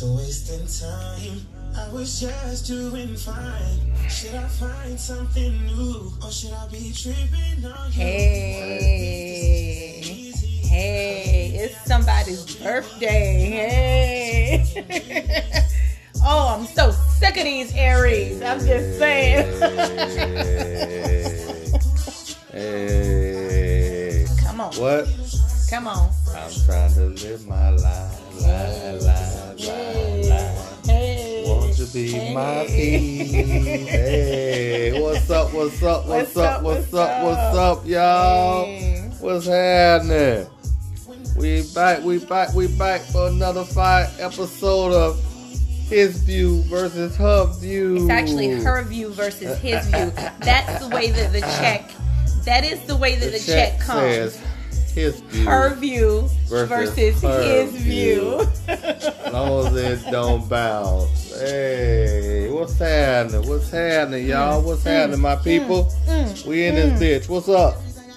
to wasting time. I was just doing fine. Should I find something new? Or should I be tripping on? Hey, hey, it's somebody's birthday. Hey. oh, I'm so sick of these Aries. I'm just saying. Hey. Come on. What? Come on. I'm trying to live my life, life, life, life. Hey. Want to be my peace. Hey, what's up? What's up? What's up? What's up? What's up, y'all? Hey. What's happening? We back. We back. We back for another five episode of his view versus her view. It's actually her view versus his view. That's the way that the check. That is the way that the, check, comes. His view. her view Versus versus, her his view. view. As long as it don't bounce. Hey, what's happening? What's happening, y'all? What's mm, happening, my mm, people? Mm, We in this mm. bitch. What's up?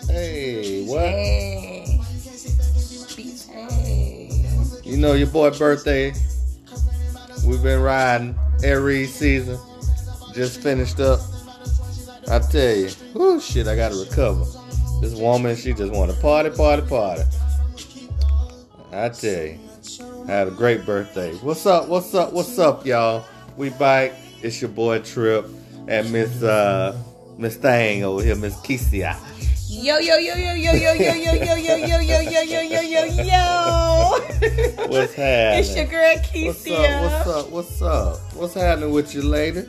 Hey, what? Hey. Hey. You know your boy birthday. We've been riding every season. Just finished up. I tell you, whoo, shit, I gotta recover. This woman, she just want to party, party, party. I tell you, I had a great birthday. What's up? What's up? What's up, y'all? We back. It's your boy Trip and Miss uh Miss Thang over here, Miss Kesia. Yo yo yo yo yo yo yo yo yo yo yo yo yo yo yo yo yo. What's happening? It's your girl What's up? What's up? What's up? What's happening with you, lady?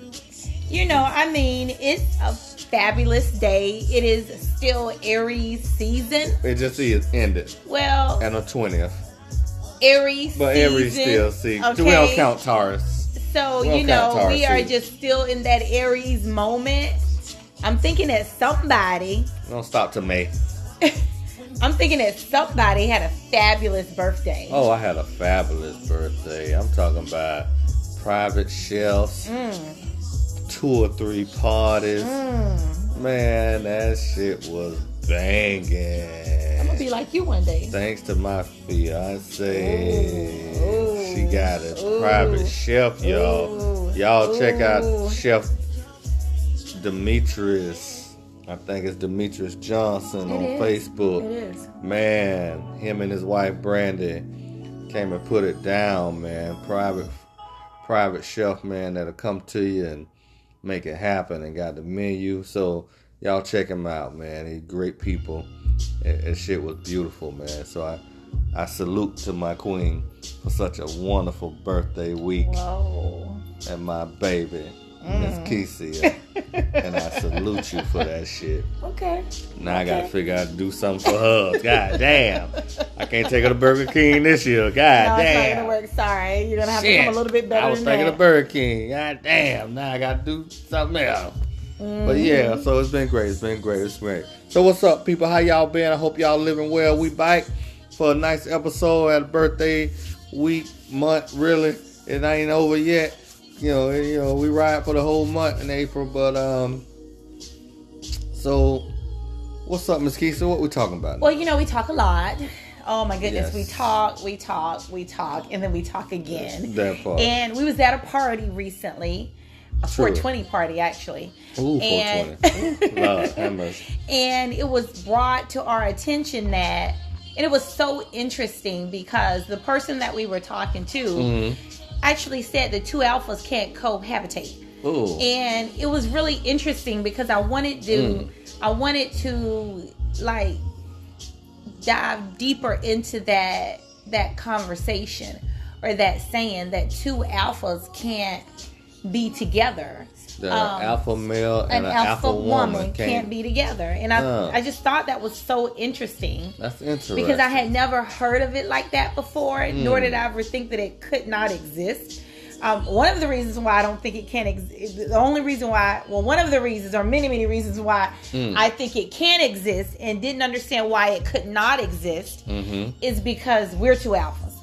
You know, I mean, it's a fabulous day. It is still Aries season. It just is ended Well, and the twentieth. Aries But season. every still see. Okay. We don't count Taurus. So, you know, count we are either. just still in that Aries moment. I'm thinking that somebody, don't stop to May. I'm thinking that somebody had a fabulous birthday. Oh, I had a fabulous birthday. I'm talking about private chefs, Mm, two or three parties. mm. Man, that shit was banging. I'm gonna be like you one day. Thanks to my fiance. Ooh. She got a Ooh. private chef, y'all. Ooh. Y'all check out Chef Demetrius. I think it's Demetrius Johnson It on is. Facebook. It is. Man, him and his wife Brandy came and put it down, man. Private private chef, man, that'll come to you and make it happen and got the menu. So y'all check him out, man. He great people. And, and shit was beautiful, man. So I I salute to my queen for such a wonderful birthday week Whoa. and my baby, Miss Mm. Kesia. And I salute you for that shit. Okay. Now I gotta figure out to do something for her. God damn. I can't take her to Burger King this year. God no, it's not gonna work. Sorry, you're gonna have Shit. to come a little bit better. I was that. of Burger King. God damn. Now I gotta do something else. But Mm-hmm. yeah, so it's been great. It's been great. It's great. So what's up, people? How y'all been? I hope y'all living well. We back for a nice episode at a birthday week, month. Really, it ain't over yet. You know, you know, we ride for the whole month in April. But um, so what's up, Miss Keisha? What we talking about? Well, you know, we talk a lot. Oh my goodness, Yes. we talk, we talk, we talk, and then we talk again. That part. And we was at a party recently, a True. 420 party actually. Ooh, and 420. Lord, have mercy. and it was brought to our attention that and it was so interesting because the person that we were talking to Mhm. Actually said the two alphas can't cohabitate Ooh. and it was really interesting because I wanted to Mm. I wanted to like dive deeper into that that conversation or that saying that two alphas can't be together. The Um, alpha male and an alpha, woman can't, be together, and I Uh. I just thought that was so interesting That's interesting. because I had never heard of it like that before, nor Mm. did I ever think that it could not exist. Um, one of the reasons why I don't think it can exist, the only reason why, well, one of the reasons, or many, many reasons why Mm. I think it can exist and didn't understand why it could not exist Mm-hmm. is because we're two alphas.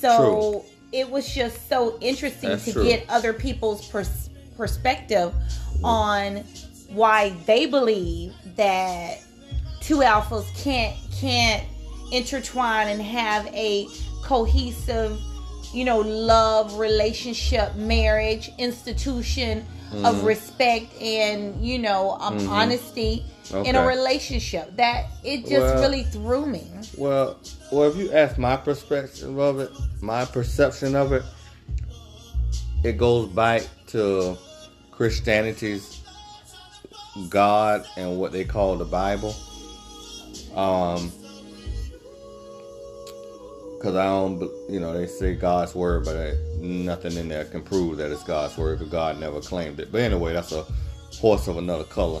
So it was just so interesting That's to true. get other people's pers- perspective on why they believe that two alphas can't can't intertwine and have a cohesive you know, love, relationship, marriage, institution of respect and, you know, um, honesty in a relationship. That it just Well- really threw me. Well, well, if you ask my perspective of it, my perception of it, it goes back to Christianity's God and what they call the Bible. Um, because I don't, you know, they say God's word, but uh, nothing in there can prove that it's God's word because God never claimed it. But anyway, that's a horse of another color,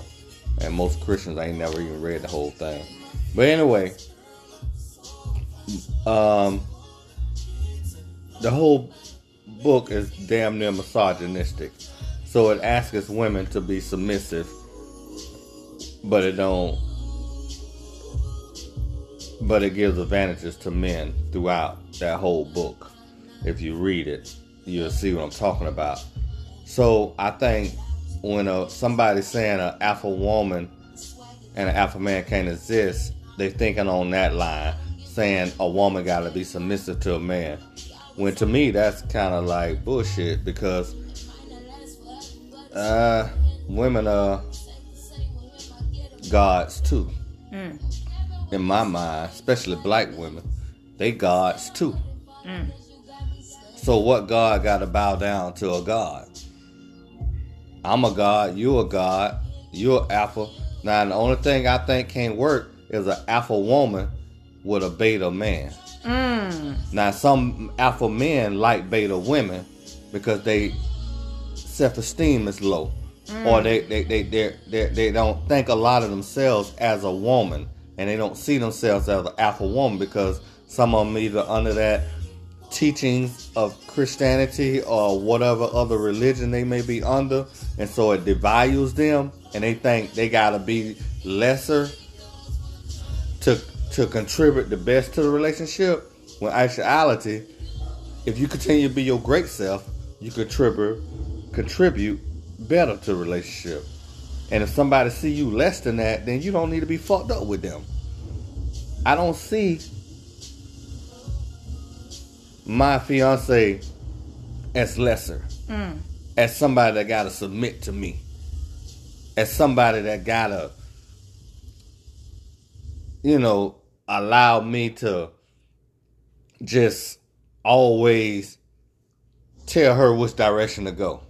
and most Christians ain't never even read the whole thing. But anyway, um, the whole book is damn near misogynistic. So it asks us women to be submissive, but it don't. But it gives advantages to men throughout that whole book. If you read it, you'll see what I'm talking about. So I think when a, somebody's saying an alpha woman and an alpha man can't exist, they're thinking on that line, saying a woman got to be submissive to a man. When to me, that's kind of like bullshit because uh, women are gods too. Mm. In my mind, especially black women, they gods too. Mm. So what God got to bow down to a god? I'm a god, you a god, you're alpha. Now the only thing I think can't work is an alpha woman with a beta man. Mm. Now some alpha men like beta women because they self-esteem is low, mm. or they they they they they they don't think a lot of themselves as a woman, and they don't see themselves as an alpha woman because some of them either under that teachings of Christianity or whatever other religion they may be under, and so it devalues them, and they think they gotta be lesser to to contribute the best to the relationship. When actuality, if you continue to be your great self, you contribute contribute better to relationship. And if somebody see you less than that, then you don't need to be fucked up with them. I don't see my fiance as lesser, mm. as somebody that gotta submit to me, as somebody that gotta, you know, allow me to just always tell her which direction to go.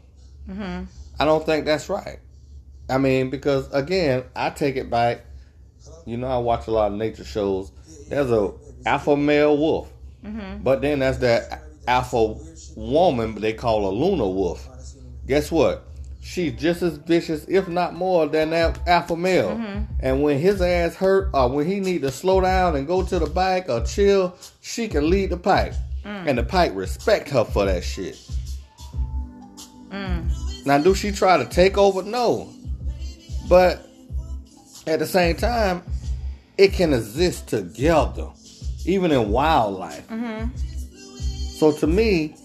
I don't think that's right. I mean, because again, I take it back. You know, I watch a lot of nature shows. There's a alpha male wolf, mm-hmm. but then that's that alpha woman they call a luna wolf. Guess what? She's just as vicious, if not more, than that alpha male. Mm-hmm. And when his ass hurt, or when he need to slow down and go to the back or chill, she can lead the pack, mm. and the pack respect her for that shit. Mm. Now, do she try to take over? No. But at the same time, it can exist together, even in wildlife. Mm-hmm. So to me,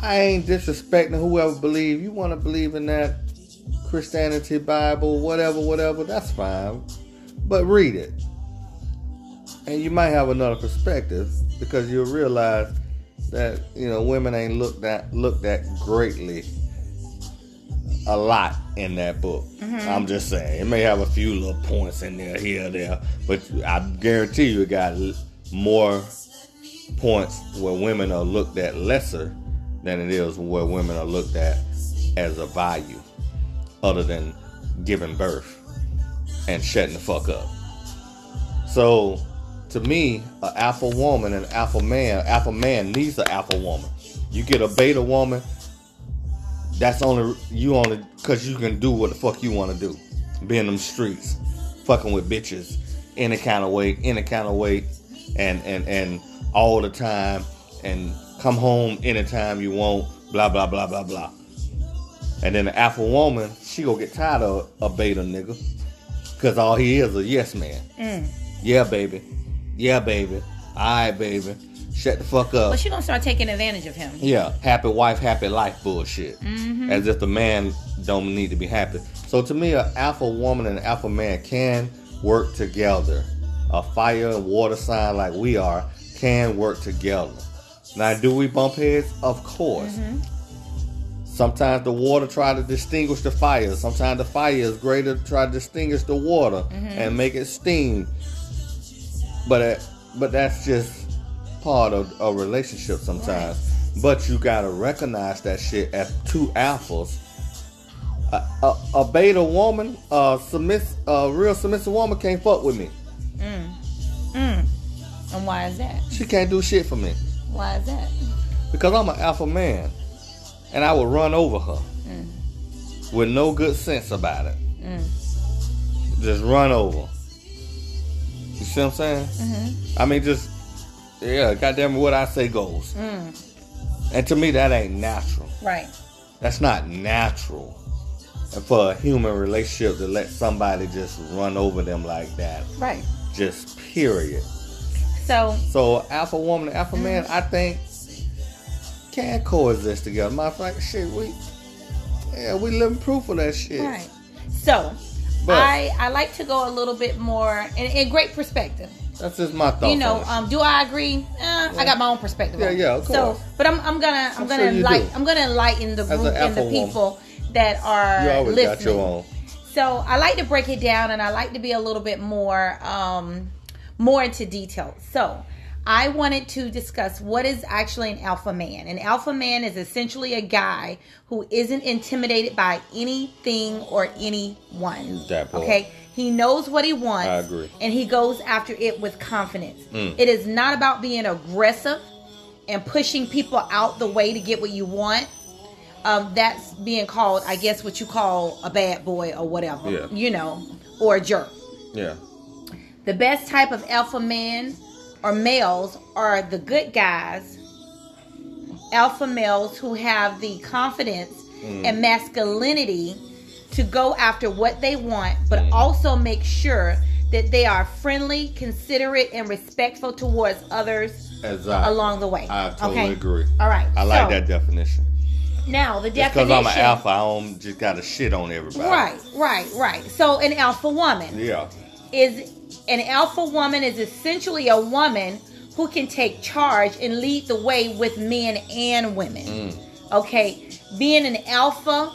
I ain't disrespecting whoever believe. You want to believe in that Christianity, Bible, whatever, whatever, that's fine. But read it. And you might have another perspective because you'll realize that, you know, women ain't looked at looked at greatly a lot in that book. Mm-hmm. I'm just saying. It may have a few little points in there here there, but I guarantee you it got more points where women are looked at lesser than it is where women are looked at as a value other than giving birth and shutting the fuck up. So, to me, an alpha woman and an alpha man, alpha man needs an alpha woman. You get a beta woman, that's only you only because you can do what the fuck you want to do. Be in them streets, fucking with bitches, any kind of way, any kind of way, and and and all the time, and come home anytime you want. Blah blah blah blah blah. And then the alpha woman, she gonna get tired of a beta nigga, cause all he is a yes man. Mm. Yeah, baby. Yeah, baby. Alright, baby. Shut the fuck up. But she gonna start taking advantage of him. Yeah, happy wife, happy life bullshit. As if the man don't need to be happy. So to me, an alpha woman and an alpha man can work together. A fire and water sign like we are can work together. Now, do we bump heads? Of course. Mm-hmm. Sometimes the water try to distinguish the fire. Sometimes the fire is greater to try to distinguish the water Mm-hmm. and make it steam. But it, but that's just part of a relationship sometimes. But you gotta recognize that shit as two alphas. A, a, a beta woman, a submiss, a real submissive woman can't fuck with me. Mm. Mm. And why is that? She can't do shit for me Why is that? because I'm an alpha man, and I will run over her with no good sense about it. Just run over. You see what I'm saying? I mean, just yeah, goddamn what I say goes. Mm. And to me, that ain't natural. Right. That's not natural. And for a human relationship to let somebody just run over them like that, Right. just period. So So alpha woman and alpha man, mm. I think can coexist together. My fact, shit, we yeah, we living proof of that shit. Right. So, But- I I like to go a little bit more in, in great perspective. That's just my thought. you know, um, do I agree? Uh, I got my own perspective. Yeah, yeah, of course. So, but I'm I'm gonna I'm, I'm gonna sure enlighten. I'm gonna enlighten the group an and the alpha woman. people that are you always listening. got your own. So I like to break it down and I like to be a little bit more um more into detail. So I wanted to discuss what is actually an alpha man. An alpha man is essentially a guy who isn't intimidated by anything or anyone. That boy. Okay? He knows what he wants. I agree. And he goes after it with confidence. Mm. It is not about being aggressive and pushing people out the way to get what you want um, that's being called, I guess, what you call a bad boy or whatever, Yeah. you know, or a jerk. Yeah. The best type of alpha men or males are the good guys, alpha males who have the confidence and masculinity to go after what they want, but also make sure that they are friendly, considerate, and respectful towards others Exactly. along the way. I totally okay? agree. All right. I like so, that definition. Now the definition. because. I'm an alpha, I don't just got to shit on everybody. Right, right, right. So an alpha woman Yeah. is an alpha woman is essentially a woman who can take charge and lead the way with men and women. Mm. Okay, being an alpha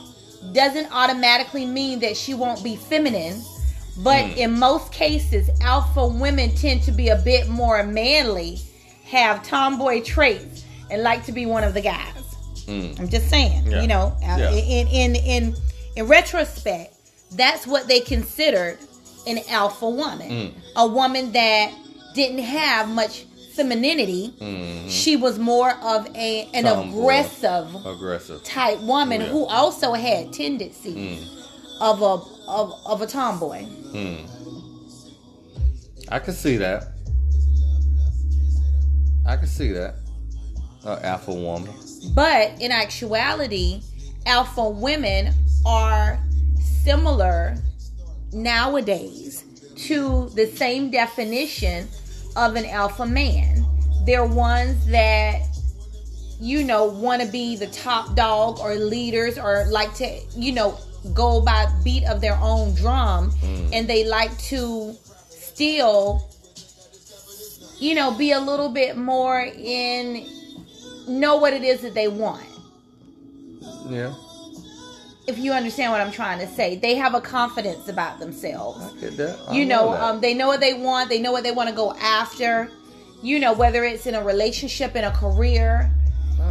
doesn't automatically mean that she won't be feminine, but Mm. in most cases, alpha women tend to be a bit more manly, have tomboy traits, and like to be one of the guys. Mm. I'm just saying, Yeah. you know, uh, Yeah. in in in in retrospect, that's what they considered an alpha woman, Mm. a woman that didn't have much femininity. Mhm. She was more of a an Tomboy. aggressive Aggressive. type woman Yeah. who also had tendencies Mm. of a of, of a tomboy. Mm. I can see that. I can see that. Uh, alpha woman. But in actuality, alpha women are similar nowadays to the same definition of an alpha man. They're ones that, you know, want to be the top dog or leaders or like to, you know, go by beat of their own drum mm. and they like to still, you know, be a little bit more in know what it is that they want. Yeah. If you understand what I'm trying to say, they have a confidence about themselves. I get that. I You know, that. um, they know what they want. They know what they want to go after. You know, whether it's in a relationship, in a career,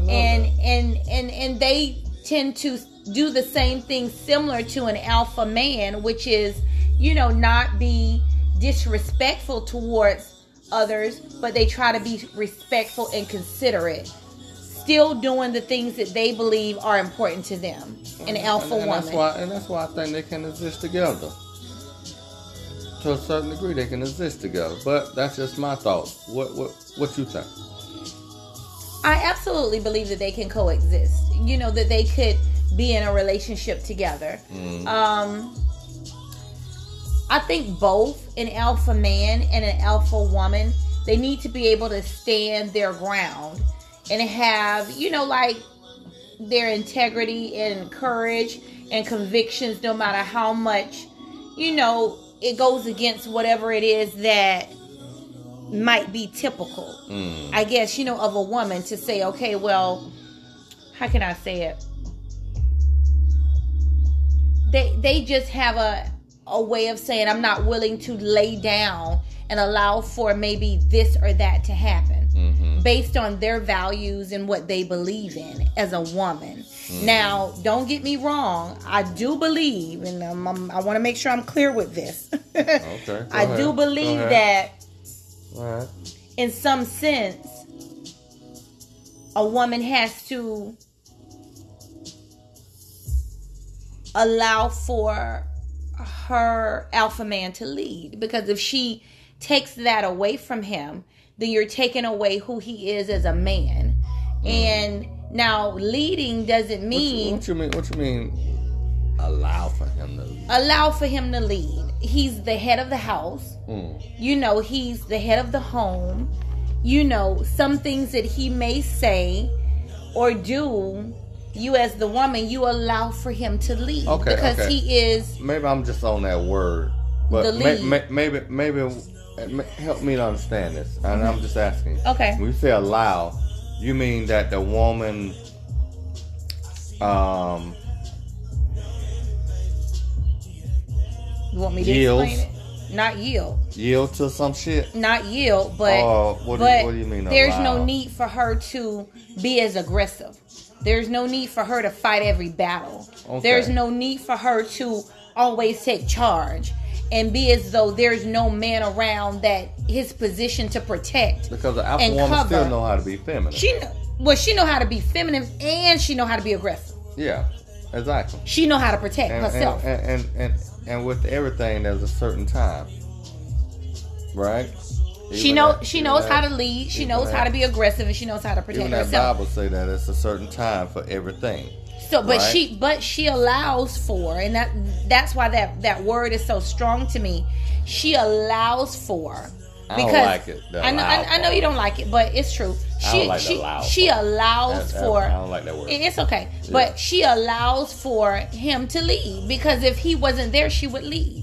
and that. and and and they tend to do the same thing similar to an alpha man, which is, you know, not be disrespectful towards others, but they try to be respectful and considerate. Still doing the things that they believe are important to them. An alpha and, and woman. That's why, and that's why I think they can exist together. To a certain degree, they can exist together. But that's just my thoughts. What what what you think? I absolutely believe that they can coexist. You know that they could be in a relationship together. Mm. Um, I think both an alpha man and an alpha woman they need to be able to stand their ground and have you know like their integrity and courage and convictions no matter how much you know it goes against whatever it is that might be typical. Mm. I guess you know of a woman to say, okay, well, how can I say it? They they just have a a way of saying I'm not willing to lay down and allow for maybe this or that to happen Mm-hmm. based on their values and what they believe in as a woman. Now, don't get me wrong. I do believe, and um, I'm, I want to make sure I'm clear with this. Okay. I do ahead. Go believe that in some sense, a woman has to allow for her alpha man to lead. Because if she takes that away from him, then you're taking away who he is as a man. And now leading doesn't What you, mean what you mean? What you mean? Allow for him to. allow for him to lead. He's the head of the house. Mm. you know he's the head of the home you know some things that he may say or do you as the woman you allow for him to lead Okay, because okay. he is Maybe I'm just on that word, but may, lead. may, maybe maybe ma- help me to understand this. And I'm just asking. Okay. When you say allow, you mean that the woman, um, you want me to Yields. explain it not yield yield to some shit. not yield but Oh, what do you- but what do you mean there's allow? no need for her to be as aggressive there's no need for her to fight every battle Okay. there's no need for her to always take charge and be as though there's no man around that his position to protect Because the alpha woman cover. still know how to be feminine. she well she know how to be feminine and she know how to be aggressive yeah, exactly. she know how to protect And herself and, and and and and with everything, there's a certain time, right? she know that- she knows that- how to lead she even knows how to be aggressive and she knows how to protect Even that herself Bible say that it's a certain time for everything. So, but Right. she, but she allows for, and that that's why that that word is so strong to me. She allows for. I don't like it, I know, I, I know you don't like it, but it's true. She, I don't like she, allow she allows for. I don't like that word. It's okay, Yeah. but she allows for him to lead because if he wasn't there, she would lead.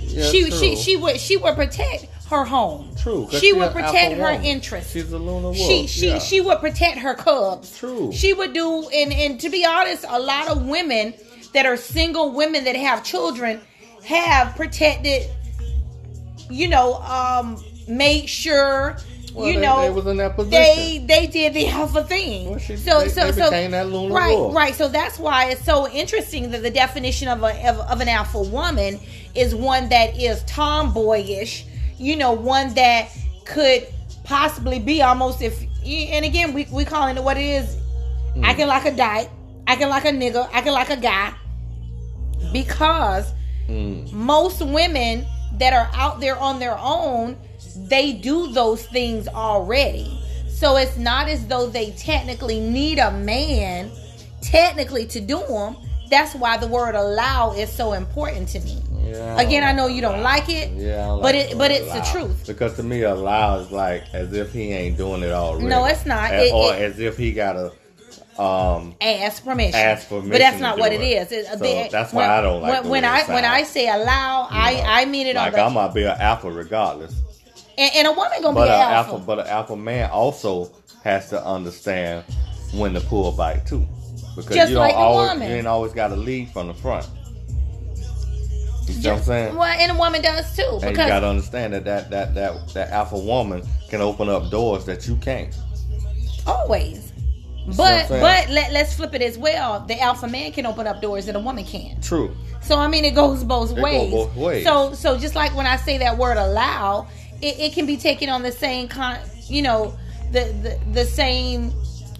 Yeah, she, true. she, she would, she would protect her home. True. She would protect her woman. interests. She's a luna wolf. She she yeah. she would protect her cubs. True. She would do and and to be honest, a lot of women that are single women that have children have protected you know, um made sure Well, you they- know they was in that position. They they did the alpha thing. Well, she- so they- so so became that luna right wolf. right. So that's why it's so interesting that the definition of a of, of an alpha woman is one that is tomboyish. You know, one that could possibly be almost if and again we we calling it what it is. Hmm. acting like a dyke. Acting like a nigga. Acting like a guy. Because Mm. most women that are out there on their own they do those things already. So it's not as though they technically need a man technically to do them that's why the word allow is so important to me Yeah, again i know you don't like it Yeah, I don't but it, but it's the truth Because to me, a allow is like as if he ain't doing it already. No, it's not. As- It- or it- as if he gotta um ask permission. Ask permission but that's not what it. it is. So that's why I don't like when, when I it when I say allow. you know, I I mean it like on the I'm gonna be an alpha regardless. and, and a woman gonna But be an alpha. alpha, but an alpha man also has to understand when to pull back too, because Just you don't like always you ain't always got to lead from the front. You see what I'm saying? Well, and a woman does too and you got to understand that that that that that alpha woman can open up doors that you can't. always. what But but let, let's flip it as well. The alpha man can open up doors that a woman can't. True. So I mean, it goes both go ways. both ways. So so just like when I say that word allow, it, it can be taken on the same con, you know, the the, the same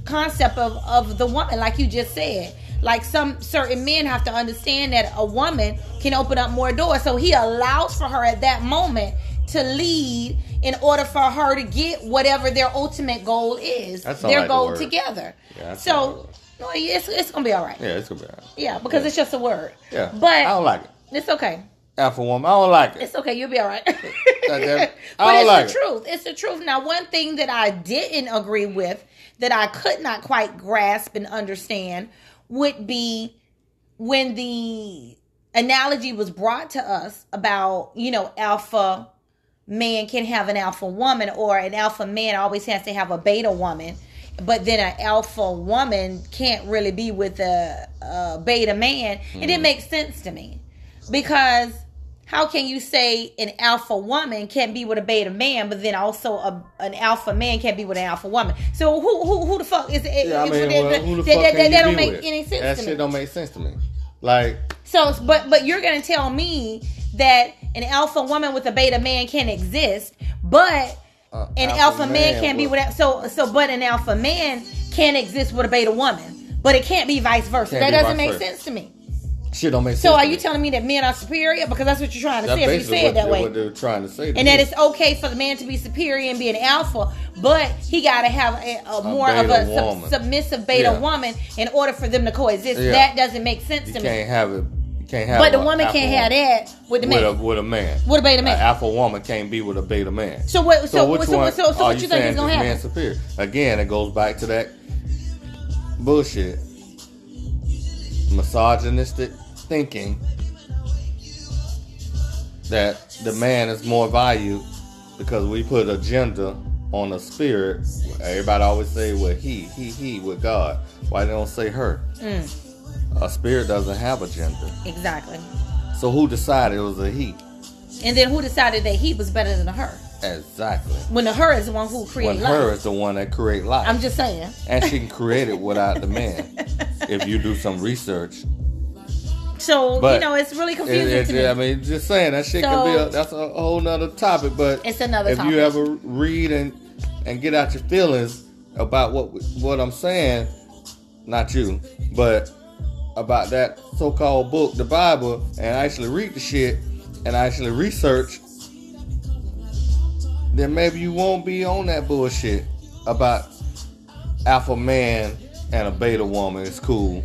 concept of of the woman, like you just said. Like some certain men have to understand that a woman can open up more doors, so he allows for her at that moment to lead in order for her to get whatever their ultimate goal is. That sound their goal word. together. Yeah, so no, it's it's gonna be all right. Yeah, it's gonna be alright. Yeah, because it's just a word. Yeah, But I don't like it. it's okay. Alpha woman, I don't like it. It's okay. You'll be all right. I but it's like the it. truth. It's the truth. Now, one thing that I didn't agree with, that I could not quite grasp and understand, would be when the analogy was brought to us about, you know, alpha man can have an alpha woman or an alpha man always has to have a beta woman but then an alpha woman can't really be with a, a beta man. It didn't mm. make sense to me because how can you say an alpha woman can't be with a beta man but then also a, an alpha man can't be with an alpha woman so who who, who the fuck is it Yeah, I mean, that, well, who the that- fuck that- can that don't make any sense to me? That shit me don't make sense to me. Like, so, but but you're gonna tell me that an alpha woman with a beta man can exist, but Uh, an alpha alpha, man, man can't be with so so. But an alpha man can exist with a beta woman, but it can't be vice versa. Can't that be doesn't make versa. sense to me. Shit don't make sense. So, are you telling me that men are superior because that's what you're trying to That's say? If you say what, it that way, what they're trying to say. To and me. that it's okay for the man to be superior and be an alpha, but he got to have a, a more of a sub- submissive beta Yeah. woman in order for them to coexist. Yeah. That doesn't make sense you to can't me. have it. You can't have. But the woman can't have that with the with man. a with a man. With a beta man. An alpha woman can't be with a beta man. So what? So which so, so, one so, so are what you, think saying is gonna happen? man superior? Again, it goes back to that bullshit, misogynistic thinking that the man is more valued because we put a gender on a spirit. Everybody always say, "Well, he, he, he," with God. Why they don't say her? Mm, A spirit doesn't have a gender. exactly. So who decided it was a he? And then who decided that he was better than the her? Exactly. When the her is the one who When created her life. is the one that create life. I'm just saying. and she can create it without the man if you do some research. So But you know, it's really confusing it- to me. I mean, just saying that shit could be a, that's a whole nother topic. But It's another if topic. you ever read and and get out your feelings about what what I'm saying, not you, but about that so-called book, the Bible, and actually read the shit and actually research, then maybe you won't be on that bullshit about alpha man and a beta woman is cool,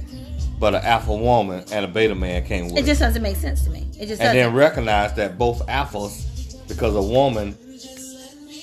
but an alpha woman and a beta man can't work. it just doesn't make sense to me. It just and doesn't. then recognize that both alphas, because a woman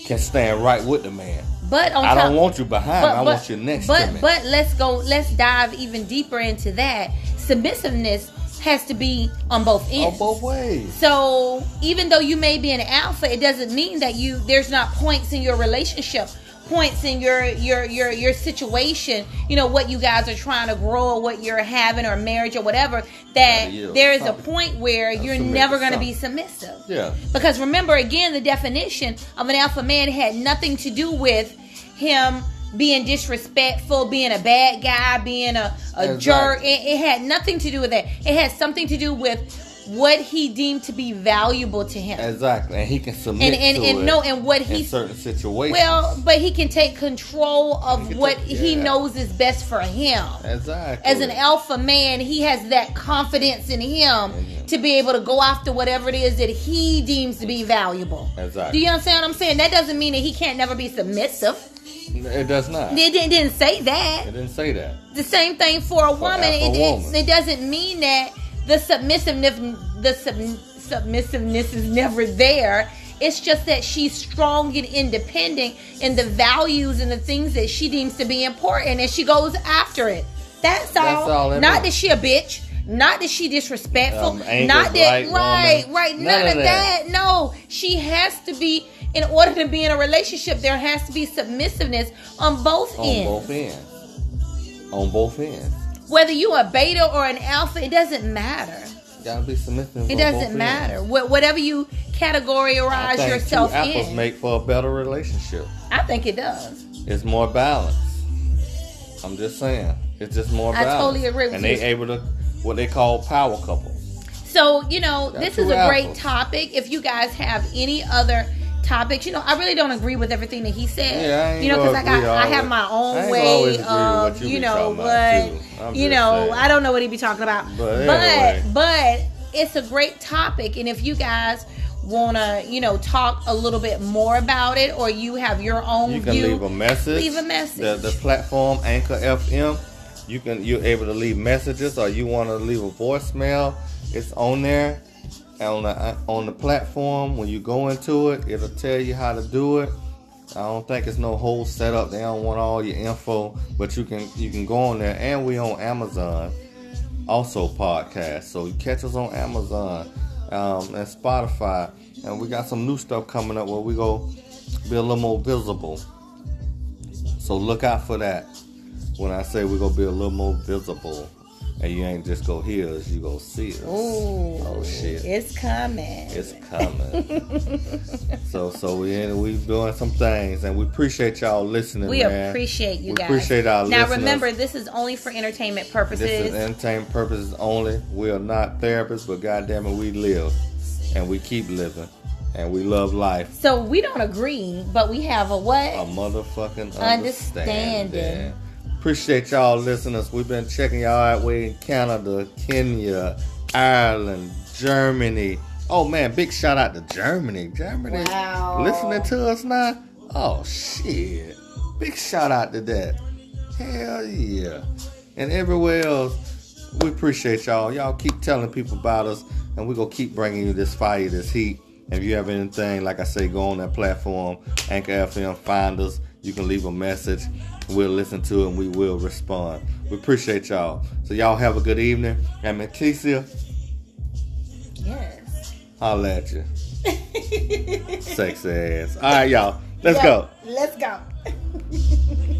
can stand right with the man. but on I top, don't want you behind. me. I want you next but, to me. But let's go. Let's dive even deeper into that. Submissiveness has to be on both ends. both ways. So even though you may be an alpha, it doesn't mean that you there's not points in your relationship, points in your your your your situation. You know what you guys are trying to grow, or what you're having, or marriage, or whatever. That yield there is a point where you're never going to be submissive. Yeah. Because remember, again, the definition of an alpha man had nothing to do with him being disrespectful, being a bad guy, being a, a Exactly. jerk. It, it had nothing to do with that. It had something to do with what he deemed to be valuable to him. Exactly. And he can submit and and, to and it no, and what he certain situations. well, but he can take control of He what take- he yeah. knows is best for him. exactly. As an alpha man, he has that confidence in him to be able to go after whatever it is that he deems to be valuable. Exactly. Do you understand what I'm saying? That doesn't mean that he can't never be submissive. It does not. It didn't, didn't say that. It didn't say that. The same thing for a woman. alpha It, woman. it, it doesn't mean that the submissiveness, the sub, submissiveness is never there. It's just that she's strong and independent in the values and the things that she deems to be important, and she goes after it. That's all. That's all Not that she a bitch. Not that she disrespectful. Um, not that right, woman. right. None, None of of that. that. No, she has to be. In order to be in a relationship, there has to be submissiveness on both On ends both ends. On both ends. Whether you a beta or an alpha, it doesn't matter. Gotta be submissive. It doesn't matter. ends. Wh- whatever you I categorize think yourself two apples in, make for a better relationship. I think it does. It's more balanced. I'm just saying. It's just more I totally agree with and you. they able to what they call power couples. So you know, Got this is a great topic. If you guys have any other topics, you know, I really don't agree with everything that he said. Yeah, you know, because I got, I have my own way always agree with what of, you you know, what about, too. I'm you know, saying. I don't know what he'd be talking about, But but anyway. but it's a great topic, and if you guys want to, you know, talk a little bit more about it, or you have your own You can view, leave a message. leave a message. The, the platform Anchor FM. You can you're able to leave messages or you want to leave a voicemail. It's on there on the on the platform. When you go into it, it'll tell you how to do it. I don't think it's no whole setup. They don't want all your info, but you can you can go on there, and we on Amazon, also podcast. So you catch us on Amazon um, and Spotify. and we got some new stuff coming up where we go be a little more visible. So look out for that. When I say we're gonna be a little more visible, and you ain't just go hear us, you go see us. Ooh, Oh, shit. it's coming. It's coming. so so we in, we doing some things, and we appreciate y'all listening. we man. appreciate you We guys. appreciate our listening. now listeners. remember, this is only for entertainment purposes. This is entertainment purposes only. We are not therapists, but goddamn it, we live, and we keep living, and we love life. so we don't agree, but we have a what? A motherfucking Understanding. understanding. Appreciate y'all listeners. We've been checking y'all out We in Canada, Kenya, Ireland, Germany. Oh man, big shout out to Germany. Germany Wow. listening to us now. Oh shit. Big shout out to that. Hell yeah. And everywhere else, we appreciate y'all. Y'all keep telling people about us, and we're gonna keep bringing you this fire, this heat. If you have anything, like I say, go on that platform, Anchor FM, find us. You can leave a message. We'll listen to it and we will respond. We appreciate y'all. So y'all have a good evening. And Meticia, Yes. I'll at you. Sexy ass. All right, y'all. Let's go. Let's go.